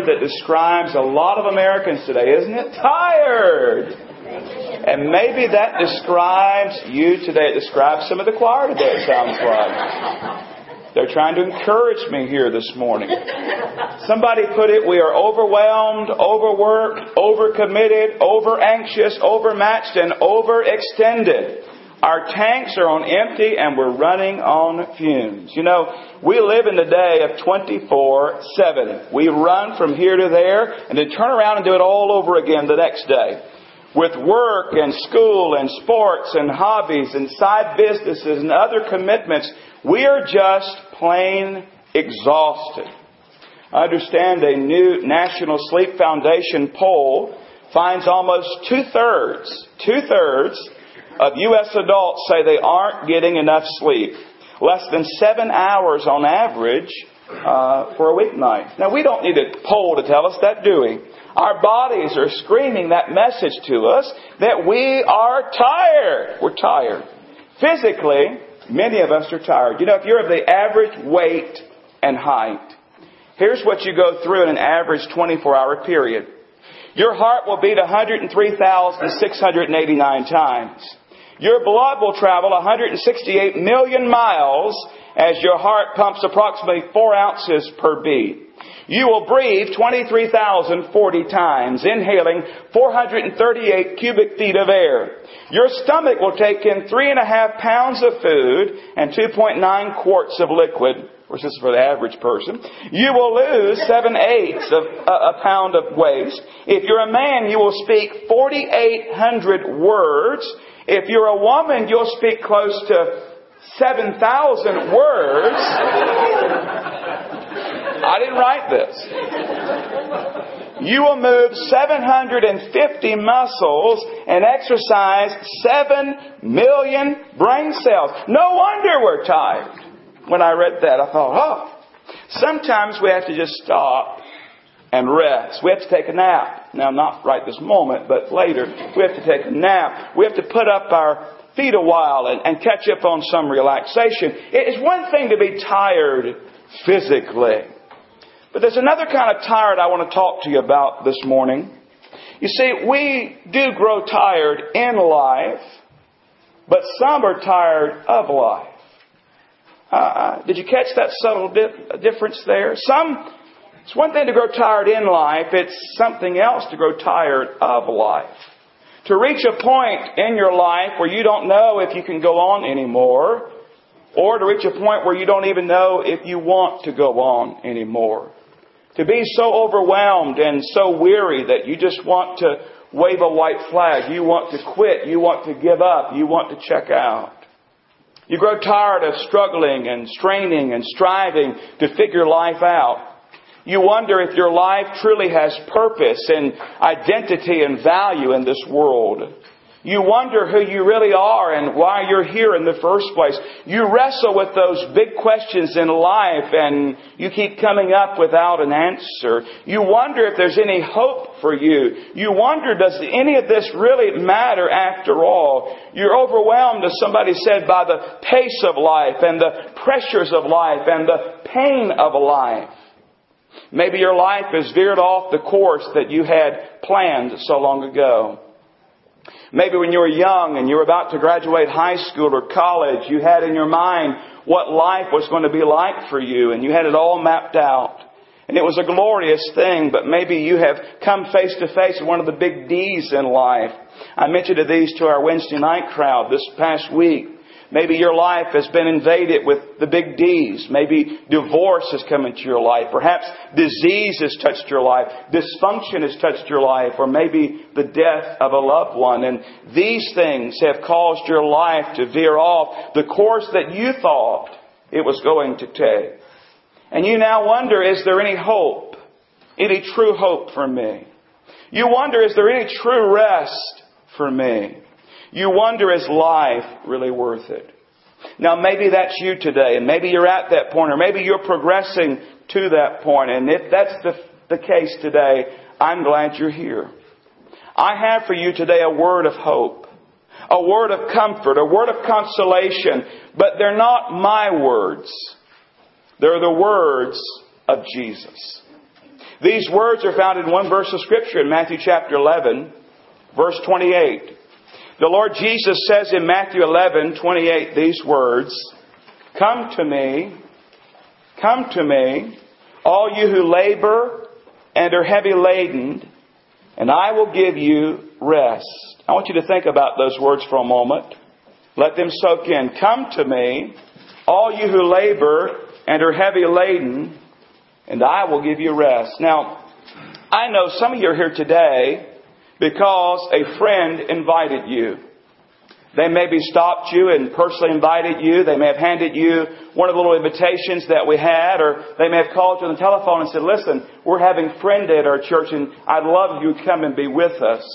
Word that describes a lot of Americans today, isn't it? Tired. And maybe that describes you today. It describes some of the choir today, it sounds like. They're trying to encourage me here this morning. Somebody put it, we are overwhelmed, overworked, overcommitted, over anxious, overmatched, and overextended. Our tanks are on empty and we're running on fumes. You know, we live in the day of 24-7. We run from here to there and then turn around and do it all over again the next day. With work and school and sports and hobbies and side businesses and other commitments, we are just plain exhausted. I understand a new National Sleep Foundation poll finds almost two thirds, two thirds of U.S. adults say they aren't getting enough sleep. Less than seven hours on average uh, for a weeknight. Now, we don't need a poll to tell us that, do we? Our bodies are screaming that message to us that we are tired. We're tired. Physically, many of us are tired. You know, if you're of the average weight and height, here's what you go through in an average 24 hour period. Your heart will beat 103,689 times. Your blood will travel 168 million miles as your heart pumps approximately 4 ounces per beat. You will breathe 23,040 times, inhaling 438 cubic feet of air. Your stomach will take in three and a half pounds of food and 2.9 quarts of liquid. This is for the average person. You will lose seven eighths of a pound of waste. If you're a man, you will speak 4,800 words if you're a woman, you'll speak close to 7,000 words. I didn't write this. You will move 750 muscles and exercise 7 million brain cells. No wonder we're tired. When I read that, I thought, oh, sometimes we have to just stop and rest. We have to take a nap. Now, not right this moment, but later. We have to take a nap. We have to put up our feet a while and, and catch up on some relaxation. It's one thing to be tired physically. But there's another kind of tired I want to talk to you about this morning. You see, we do grow tired in life, but some are tired of life. Uh, uh did you catch that subtle difference there? Some it's one thing to grow tired in life, it's something else to grow tired of life. To reach a point in your life where you don't know if you can go on anymore, or to reach a point where you don't even know if you want to go on anymore. To be so overwhelmed and so weary that you just want to wave a white flag. You want to quit. You want to give up. You want to check out. You grow tired of struggling and straining and striving to figure life out. You wonder if your life truly has purpose and identity and value in this world. You wonder who you really are and why you're here in the first place. You wrestle with those big questions in life and you keep coming up without an answer. You wonder if there's any hope for you. You wonder, does any of this really matter after all? You're overwhelmed, as somebody said, by the pace of life and the pressures of life and the pain of life. Maybe your life has veered off the course that you had planned so long ago. Maybe when you were young and you were about to graduate high school or college, you had in your mind what life was going to be like for you and you had it all mapped out. And it was a glorious thing, but maybe you have come face to face with one of the big D's in life. I mentioned these to our Wednesday night crowd this past week. Maybe your life has been invaded with the big D's. Maybe divorce has come into your life. Perhaps disease has touched your life. Dysfunction has touched your life. Or maybe the death of a loved one. And these things have caused your life to veer off the course that you thought it was going to take. And you now wonder, is there any hope? Any true hope for me? You wonder, is there any true rest for me? You wonder, is life really worth it? Now maybe that's you today, and maybe you're at that point, or maybe you're progressing to that point, and if that's the, the case today, I'm glad you're here. I have for you today a word of hope, a word of comfort, a word of consolation, but they're not my words. They're the words of Jesus. These words are found in one verse of Scripture in Matthew chapter 11, verse 28. The Lord Jesus says in Matthew 11, 28 these words, Come to me, come to me, all you who labor and are heavy laden, and I will give you rest. I want you to think about those words for a moment. Let them soak in. Come to me, all you who labor and are heavy laden, and I will give you rest. Now, I know some of you are here today because a friend invited you. They maybe stopped you and personally invited you. They may have handed you one of the little invitations that we had, or they may have called you on the telephone and said, listen, we're having friend day at our church and I'd love you to come and be with us.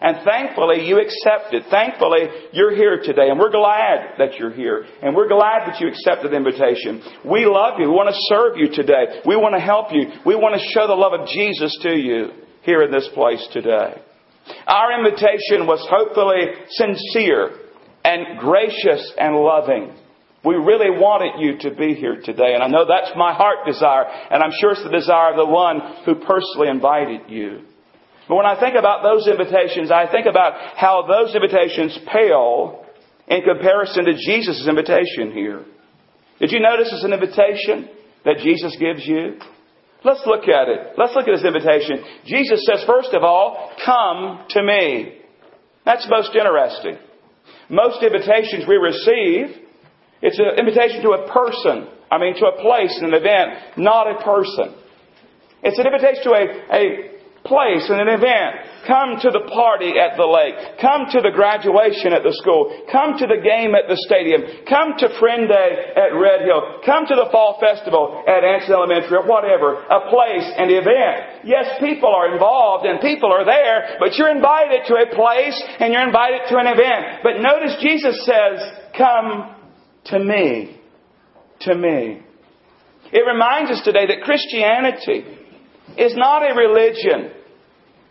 And thankfully, you accepted. Thankfully, you're here today, and we're glad that you're here. And we're glad that you accepted the invitation. We love you. We want to serve you today. We want to help you. We want to show the love of Jesus to you here in this place today. Our invitation was hopefully sincere and gracious and loving. We really wanted you to be here today, and I know that's my heart desire, and I'm sure it's the desire of the one who personally invited you. But when I think about those invitations, I think about how those invitations pale in comparison to Jesus' invitation here. Did you notice it's an invitation that Jesus gives you? Let's look at it. Let's look at his invitation. Jesus says, first of all, come to me. That's most interesting. Most invitations we receive, it's an invitation to a person. I mean, to a place, an event, not a person. It's an invitation to a, a place and an event. Come to the party at the lake. Come to the graduation at the school. Come to the game at the stadium. Come to Friend Day at Red Hill. Come to the Fall Festival at Anson Elementary or whatever. A place and event. Yes, people are involved and people are there, but you're invited to a place and you're invited to an event. But notice Jesus says, come to me. To me. It reminds us today that Christianity is not a religion.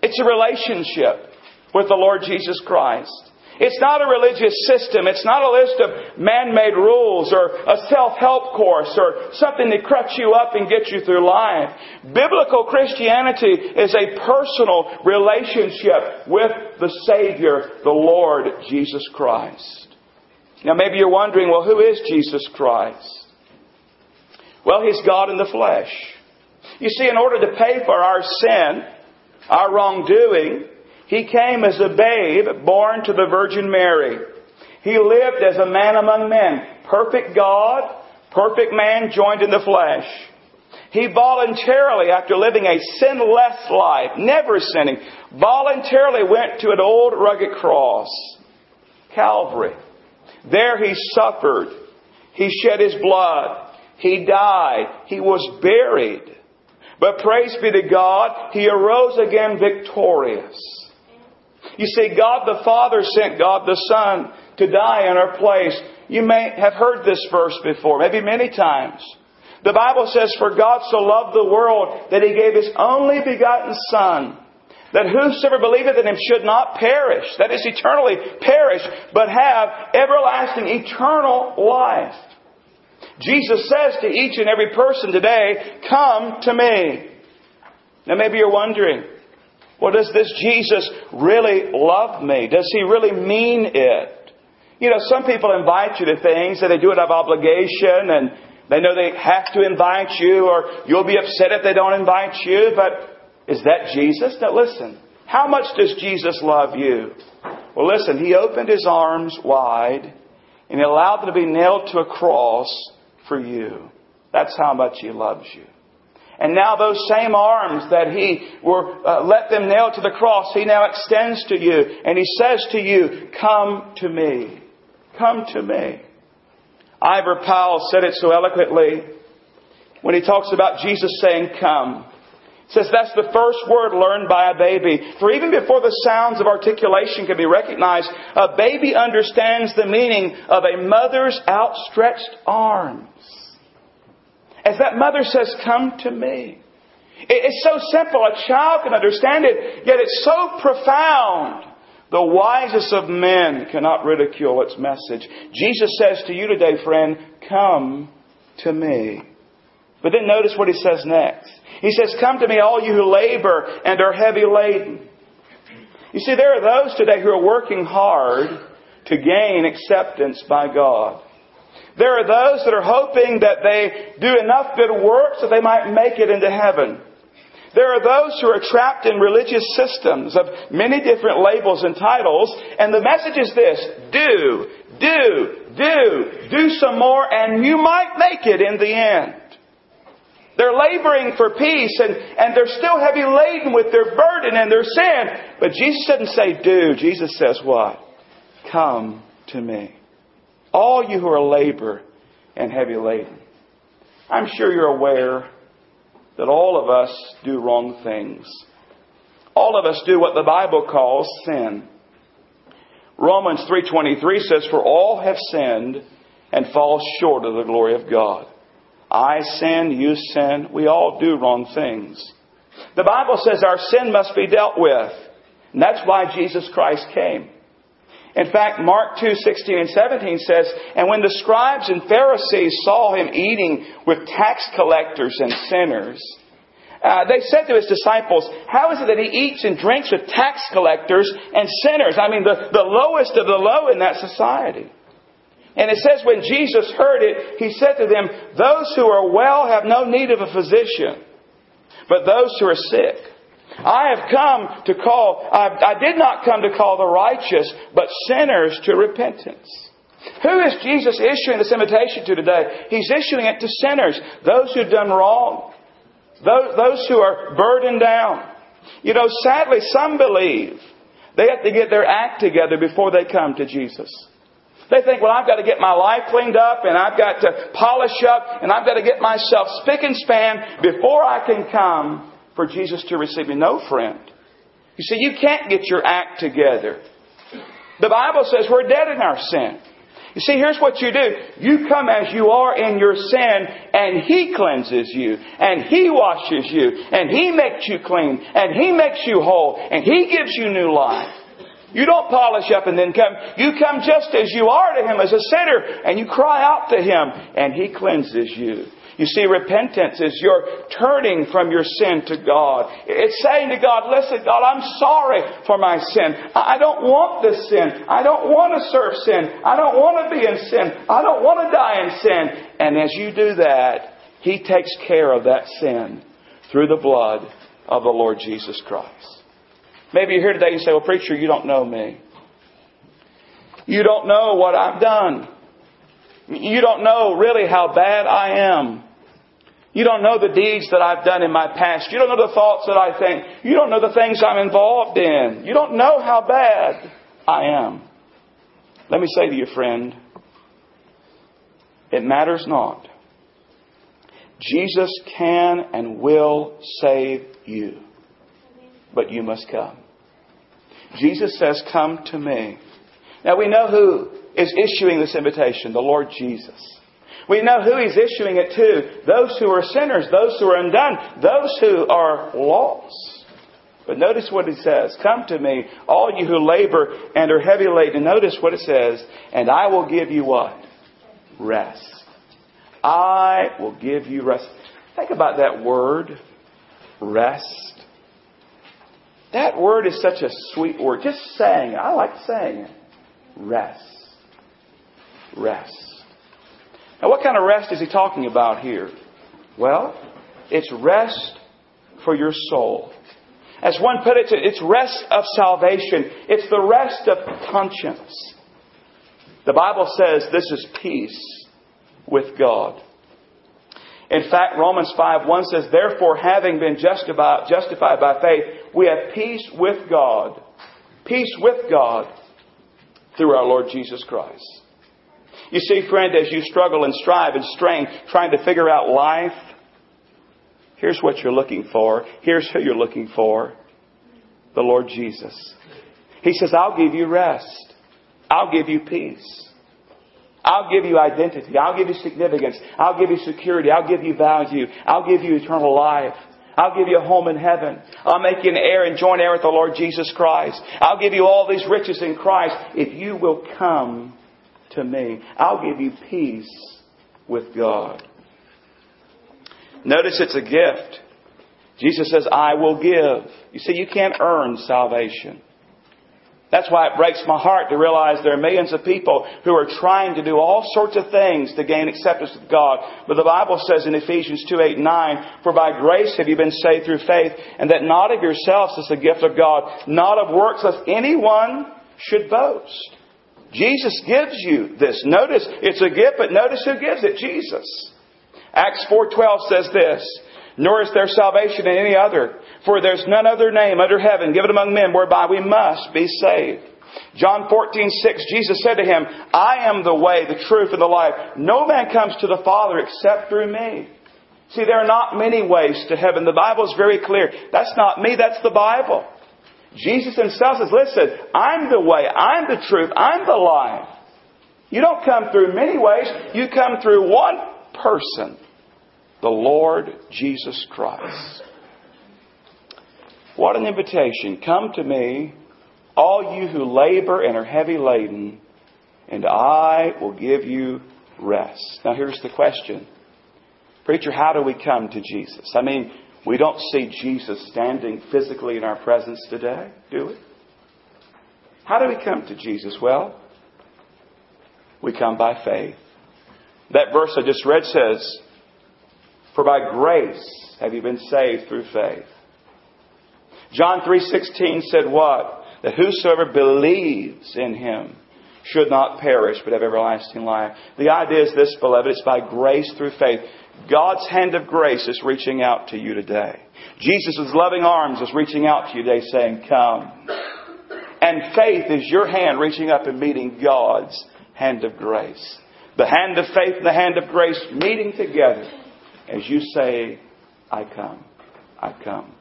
It's a relationship with the Lord Jesus Christ. It's not a religious system. It's not a list of man-made rules or a self-help course or something to crutch you up and get you through life. Biblical Christianity is a personal relationship with the Savior, the Lord Jesus Christ. Now maybe you're wondering, well, who is Jesus Christ? Well, He's God in the flesh. You see, in order to pay for our sin, our wrongdoing, He came as a babe born to the Virgin Mary. He lived as a man among men, perfect God, perfect man joined in the flesh. He voluntarily, after living a sinless life, never sinning, voluntarily went to an old rugged cross, Calvary. There he suffered. He shed his blood. He died. He was buried. But praise be to God, He arose again victorious. You see, God the Father sent God the Son to die in our place. You may have heard this verse before, maybe many times. The Bible says, For God so loved the world that He gave His only begotten Son, that whosoever believeth in Him should not perish, that is, eternally perish, but have everlasting, eternal life. Jesus says to each and every person today, Come to me. Now maybe you're wondering, well, does this Jesus really love me? Does he really mean it? You know, some people invite you to things and they do it out of obligation and they know they have to invite you or you'll be upset if they don't invite you, but is that Jesus? Now listen, how much does Jesus love you? Well, listen, he opened his arms wide and he allowed them to be nailed to a cross for you. That's how much He loves you. And now those same arms that He were, uh, let them nail to the cross, He now extends to you and He says to you, come to me. Come to me. Ivor Powell said it so eloquently when he talks about Jesus saying, come says that's the first word learned by a baby. For even before the sounds of articulation can be recognized, a baby understands the meaning of a mother's outstretched arms. As that mother says, come to me. It's so simple. A child can understand it, yet it's so profound. The wisest of men cannot ridicule its message. Jesus says to you today, friend, come to me. But then notice what he says next. He says, Come to me, all you who labor and are heavy laden. You see, there are those today who are working hard to gain acceptance by God. There are those that are hoping that they do enough good works that they might make it into heaven. There are those who are trapped in religious systems of many different labels and titles, and the message is this do, do, do, do some more, and you might make it in the end. They're laboring for peace and, and they're still heavy laden with their burden and their sin. But Jesus doesn't say do. Jesus says what? Come to me. All you who are labor and heavy laden. I'm sure you're aware that all of us do wrong things. All of us do what the Bible calls sin. Romans 3:23 says for all have sinned and fall short of the glory of God. I sin, you sin, we all do wrong things. The Bible says our sin must be dealt with. And that's why Jesus Christ came. In fact, Mark 2, 16 and 17 says, And when the scribes and Pharisees saw him eating with tax collectors and sinners, uh, they said to his disciples, How is it that he eats and drinks with tax collectors and sinners? I mean, the, the lowest of the low in that society. And it says when Jesus heard it, he said to them, Those who are well have no need of a physician, but those who are sick. I have come to call, I, I did not come to call the righteous, but sinners to repentance. Who is Jesus issuing this invitation to today? He's issuing it to sinners, those who've done wrong, those, those who are burdened down. You know, sadly, some believe they have to get their act together before they come to Jesus. They think, well, I've got to get my life cleaned up and I've got to polish up and I've got to get myself spick and span before I can come for Jesus to receive me. No, friend. You see, you can't get your act together. The Bible says we're dead in our sin. You see, here's what you do. You come as you are in your sin, and He cleanses you, and He washes you, and He makes you clean, and He makes you whole, and He gives you new life. You don't polish up and then come. You come just as you are to Him as a sinner, and you cry out to Him, and He cleanses you. You see, repentance is your turning from your sin to God. It's saying to God, listen, God, I'm sorry for my sin. I don't want this sin. I don't want to serve sin. I don't want to be in sin. I don't want to die in sin. And as you do that, He takes care of that sin through the blood of the Lord Jesus Christ. Maybe you're here today and say, well, preacher, you don't know me. You don't know what I've done. You don't know really how bad I am. You don't know the deeds that I've done in my past. You don't know the thoughts that I think. You don't know the things I'm involved in. You don't know how bad I am. Let me say to you, friend, it matters not. Jesus can and will save you, but you must come. Jesus says, Come to me. Now we know who is issuing this invitation the Lord Jesus. We know who He's issuing it to those who are sinners, those who are undone, those who are lost. But notice what He says Come to me, all you who labor and are heavy laden. Notice what it says, and I will give you what? Rest. I will give you rest. Think about that word, rest. That word is such a sweet word. Just saying it. I like saying it. Rest. Rest. Now, what kind of rest is he talking about here? Well, it's rest for your soul. As one put it, it's rest of salvation. It's the rest of conscience. The Bible says this is peace with God. In fact, Romans 5 1 says, Therefore, having been justified, justified by faith, we have peace with God. Peace with God through our Lord Jesus Christ. You see, friend, as you struggle and strive and strain trying to figure out life, here's what you're looking for. Here's who you're looking for the Lord Jesus. He says, I'll give you rest. I'll give you peace. I'll give you identity. I'll give you significance. I'll give you security. I'll give you value. I'll give you eternal life. I'll give you a home in heaven. I'll make you an heir and joint heir with the Lord Jesus Christ. I'll give you all these riches in Christ if you will come to me. I'll give you peace with God. Notice it's a gift. Jesus says, I will give. You see, you can't earn salvation. That's why it breaks my heart to realize there are millions of people who are trying to do all sorts of things to gain acceptance with God. But the Bible says in Ephesians 2, 8, 9, For by grace have you been saved through faith, and that not of yourselves is the gift of God, not of works, lest anyone should boast. Jesus gives you this. Notice, it's a gift, but notice who gives it. Jesus. Acts 4.12 says this, nor is there salvation in any other. For there's none other name under heaven given among men whereby we must be saved. John 14, 6, Jesus said to him, I am the way, the truth, and the life. No man comes to the Father except through me. See, there are not many ways to heaven. The Bible is very clear. That's not me, that's the Bible. Jesus himself says, listen, I'm the way, I'm the truth, I'm the life. You don't come through many ways, you come through one person the Lord Jesus Christ. What an invitation. Come to me, all you who labor and are heavy laden, and I will give you rest. Now here's the question. Preacher, how do we come to Jesus? I mean, we don't see Jesus standing physically in our presence today, do we? How do we come to Jesus? Well, we come by faith. That verse I just read says, for by grace have you been saved through faith. John 3:16 said what? That whosoever believes in him should not perish but have everlasting life. The idea is this, beloved, it's by grace through faith. God's hand of grace is reaching out to you today. Jesus' loving arms is reaching out to you today saying, Come. And faith is your hand reaching up and meeting God's hand of grace. The hand of faith and the hand of grace meeting together as you say, I come, I come.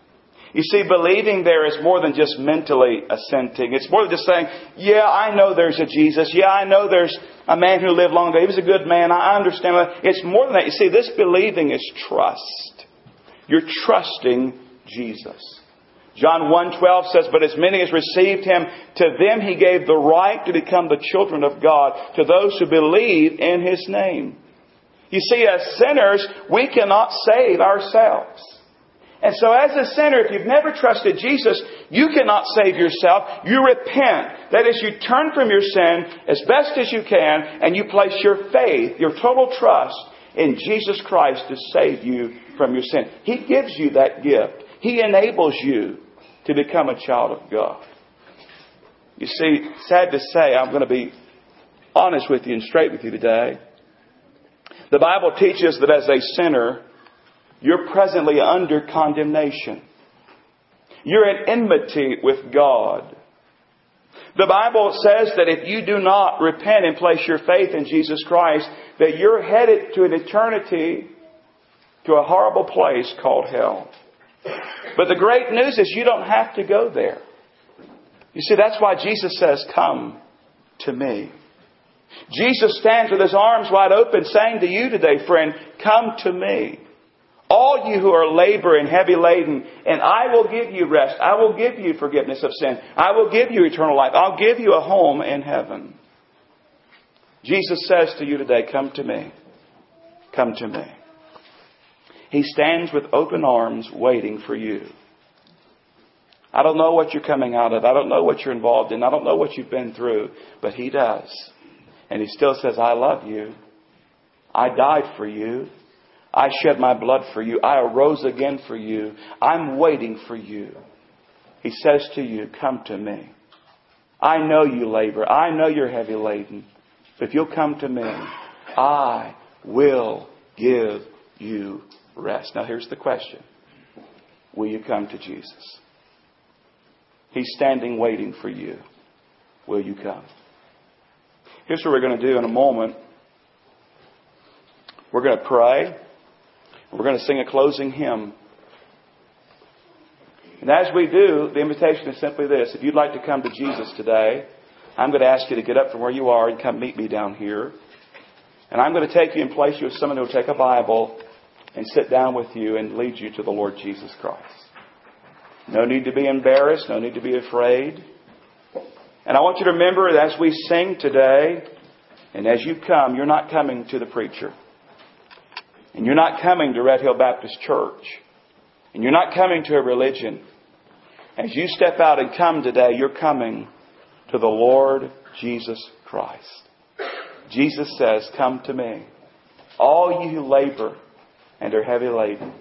You see, believing there is more than just mentally assenting. It's more than just saying, yeah, I know there's a Jesus. Yeah, I know there's a man who lived long ago. He was a good man. I understand. It's more than that. You see, this believing is trust. You're trusting Jesus. John 1:12 says, "But as many as received him, to them he gave the right to become the children of God, to those who believe in his name." You see, as sinners, we cannot save ourselves. And so as a sinner, if you've never trusted Jesus, you cannot save yourself. You repent. That is, you turn from your sin as best as you can and you place your faith, your total trust in Jesus Christ to save you from your sin. He gives you that gift. He enables you to become a child of God. You see, sad to say, I'm going to be honest with you and straight with you today. The Bible teaches that as a sinner, you're presently under condemnation. You're in enmity with God. The Bible says that if you do not repent and place your faith in Jesus Christ, that you're headed to an eternity to a horrible place called hell. But the great news is you don't have to go there. You see, that's why Jesus says, Come to me. Jesus stands with his arms wide open saying to you today, friend, come to me. All you who are labor and heavy laden, and I will give you rest. I will give you forgiveness of sin. I will give you eternal life. I'll give you a home in heaven. Jesus says to you today, come to me. Come to me. He stands with open arms waiting for you. I don't know what you're coming out of. I don't know what you're involved in. I don't know what you've been through, but He does. And he still says, I love you. I died for you. I shed my blood for you. I arose again for you. I'm waiting for you. He says to you, Come to me. I know you labor. I know you're heavy laden. But if you'll come to me, I will give you rest. Now here's the question Will you come to Jesus? He's standing waiting for you. Will you come? Here's what we're going to do in a moment. We're going to pray. We're going to sing a closing hymn. And as we do, the invitation is simply this. If you'd like to come to Jesus today, I'm going to ask you to get up from where you are and come meet me down here. And I'm going to take you and place you with someone who will take a Bible and sit down with you and lead you to the Lord Jesus Christ. No need to be embarrassed. No need to be afraid. And I want you to remember that as we sing today, and as you come, you're not coming to the preacher. and you're not coming to Red Hill Baptist Church, and you're not coming to a religion, as you step out and come today, you're coming to the Lord Jesus Christ. Jesus says, Come to me, all you who labor and are heavy laden,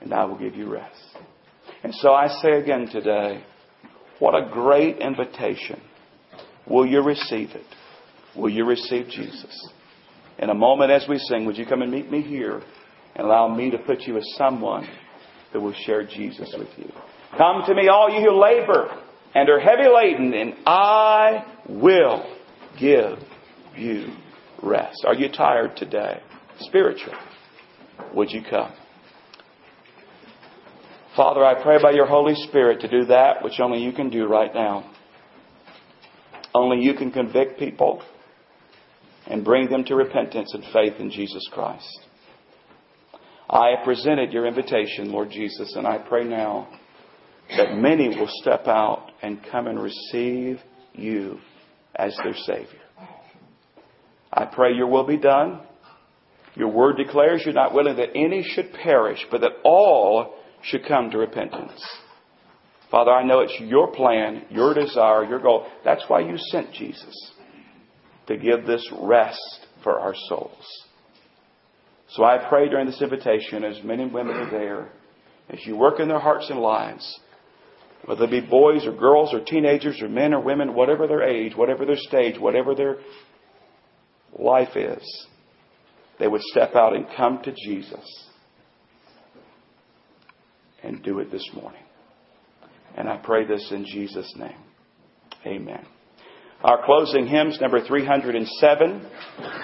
and I will give you rest. And so I say again today, what a great invitation. Will you receive it? Will you receive Jesus? In a moment as we sing, would you come and meet me here and allow me to put you with someone that will share Jesus with you? Come to me, all you who labor and are heavy laden, and I will give you rest. Are you tired today? Spiritually. Would you come? Father, I pray by your Holy Spirit to do that which only you can do right now. Only you can convict people and bring them to repentance and faith in Jesus Christ. I have presented your invitation, Lord Jesus, and I pray now that many will step out and come and receive you as their Savior. I pray your will be done. Your word declares you're not willing that any should perish, but that all should come to repentance. Father, I know it's your plan, your desire, your goal. That's why you sent Jesus to give this rest for our souls. So I pray during this invitation, as men and women are there, as you work in their hearts and lives, whether they be boys or girls or teenagers or men or women, whatever their age, whatever their stage, whatever their life is, they would step out and come to Jesus and do it this morning. And I pray this in Jesus' name. Amen. Our closing hymns, number 307.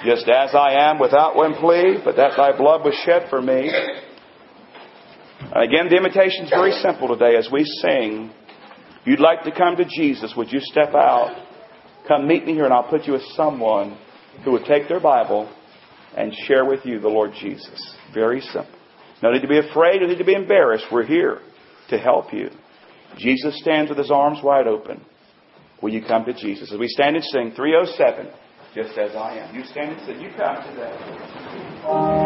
Just as I am, without one plea, but that thy blood was shed for me. Again, the invitation is very simple today as we sing. You'd like to come to Jesus, would you step out? Come meet me here and I'll put you with someone who would take their Bible and share with you the Lord Jesus. Very simple. No need to be afraid, no need to be embarrassed. We're here to help you. Jesus stands with his arms wide open. Will you come to Jesus? As we stand and sing 307, just as I am. You stand and sing. You come today.